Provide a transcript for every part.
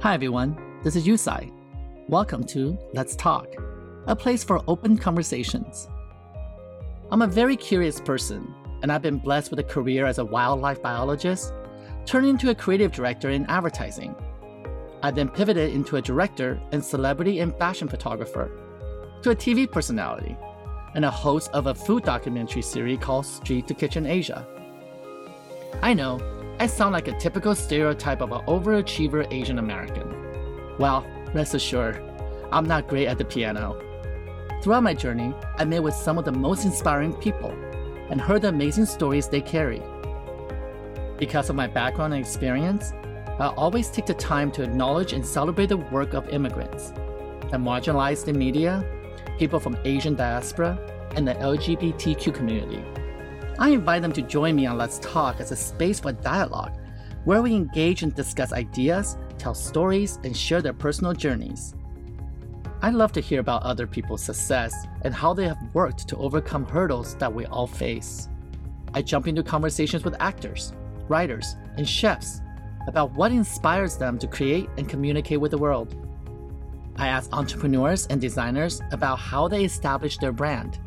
Hi everyone, this is Yu Tsai. Welcome to Let's Talk, a place for open conversations. I'm a very curious person, and I've been blessed with a career as a wildlife biologist, turning into a creative director in advertising. I then pivoted into a director and celebrity and fashion photographer, to a TV personality, and a host of a food documentary series called Street to Kitchen Asia. I know, I sound like a typical stereotype of an overachiever Asian American. Well, rest assured, I'm not great at the piano. Throughout my journey, I met with some of the most inspiring people and heard the amazing stories they carry. Because of my background and experience, I always take the time to acknowledge and celebrate the work of immigrants, the marginalized in media, people from Asian diaspora, and the LGBTQ community. I invite them to join me on Let's Talk as a space for dialogue where we engage and discuss ideas, tell stories, and share their personal journeys. I love to hear about other people's success and how they have worked to overcome hurdles that we all face. I jump into conversations with actors, writers, and chefs about what inspires them to create and communicate with the world. I ask entrepreneurs and designers about how they establish their brand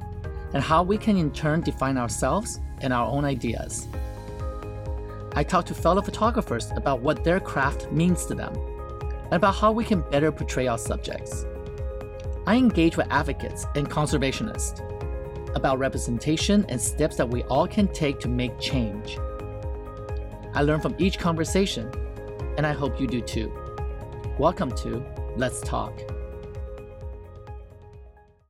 and how we can in turn define ourselves and our own ideas. I talk to fellow photographers about what their craft means to them and about how we can better portray our subjects. I engage with advocates and conservationists about representation and steps that we all can take to make change. I learn from each conversation, and I hope you do too. Welcome to Let's Talk.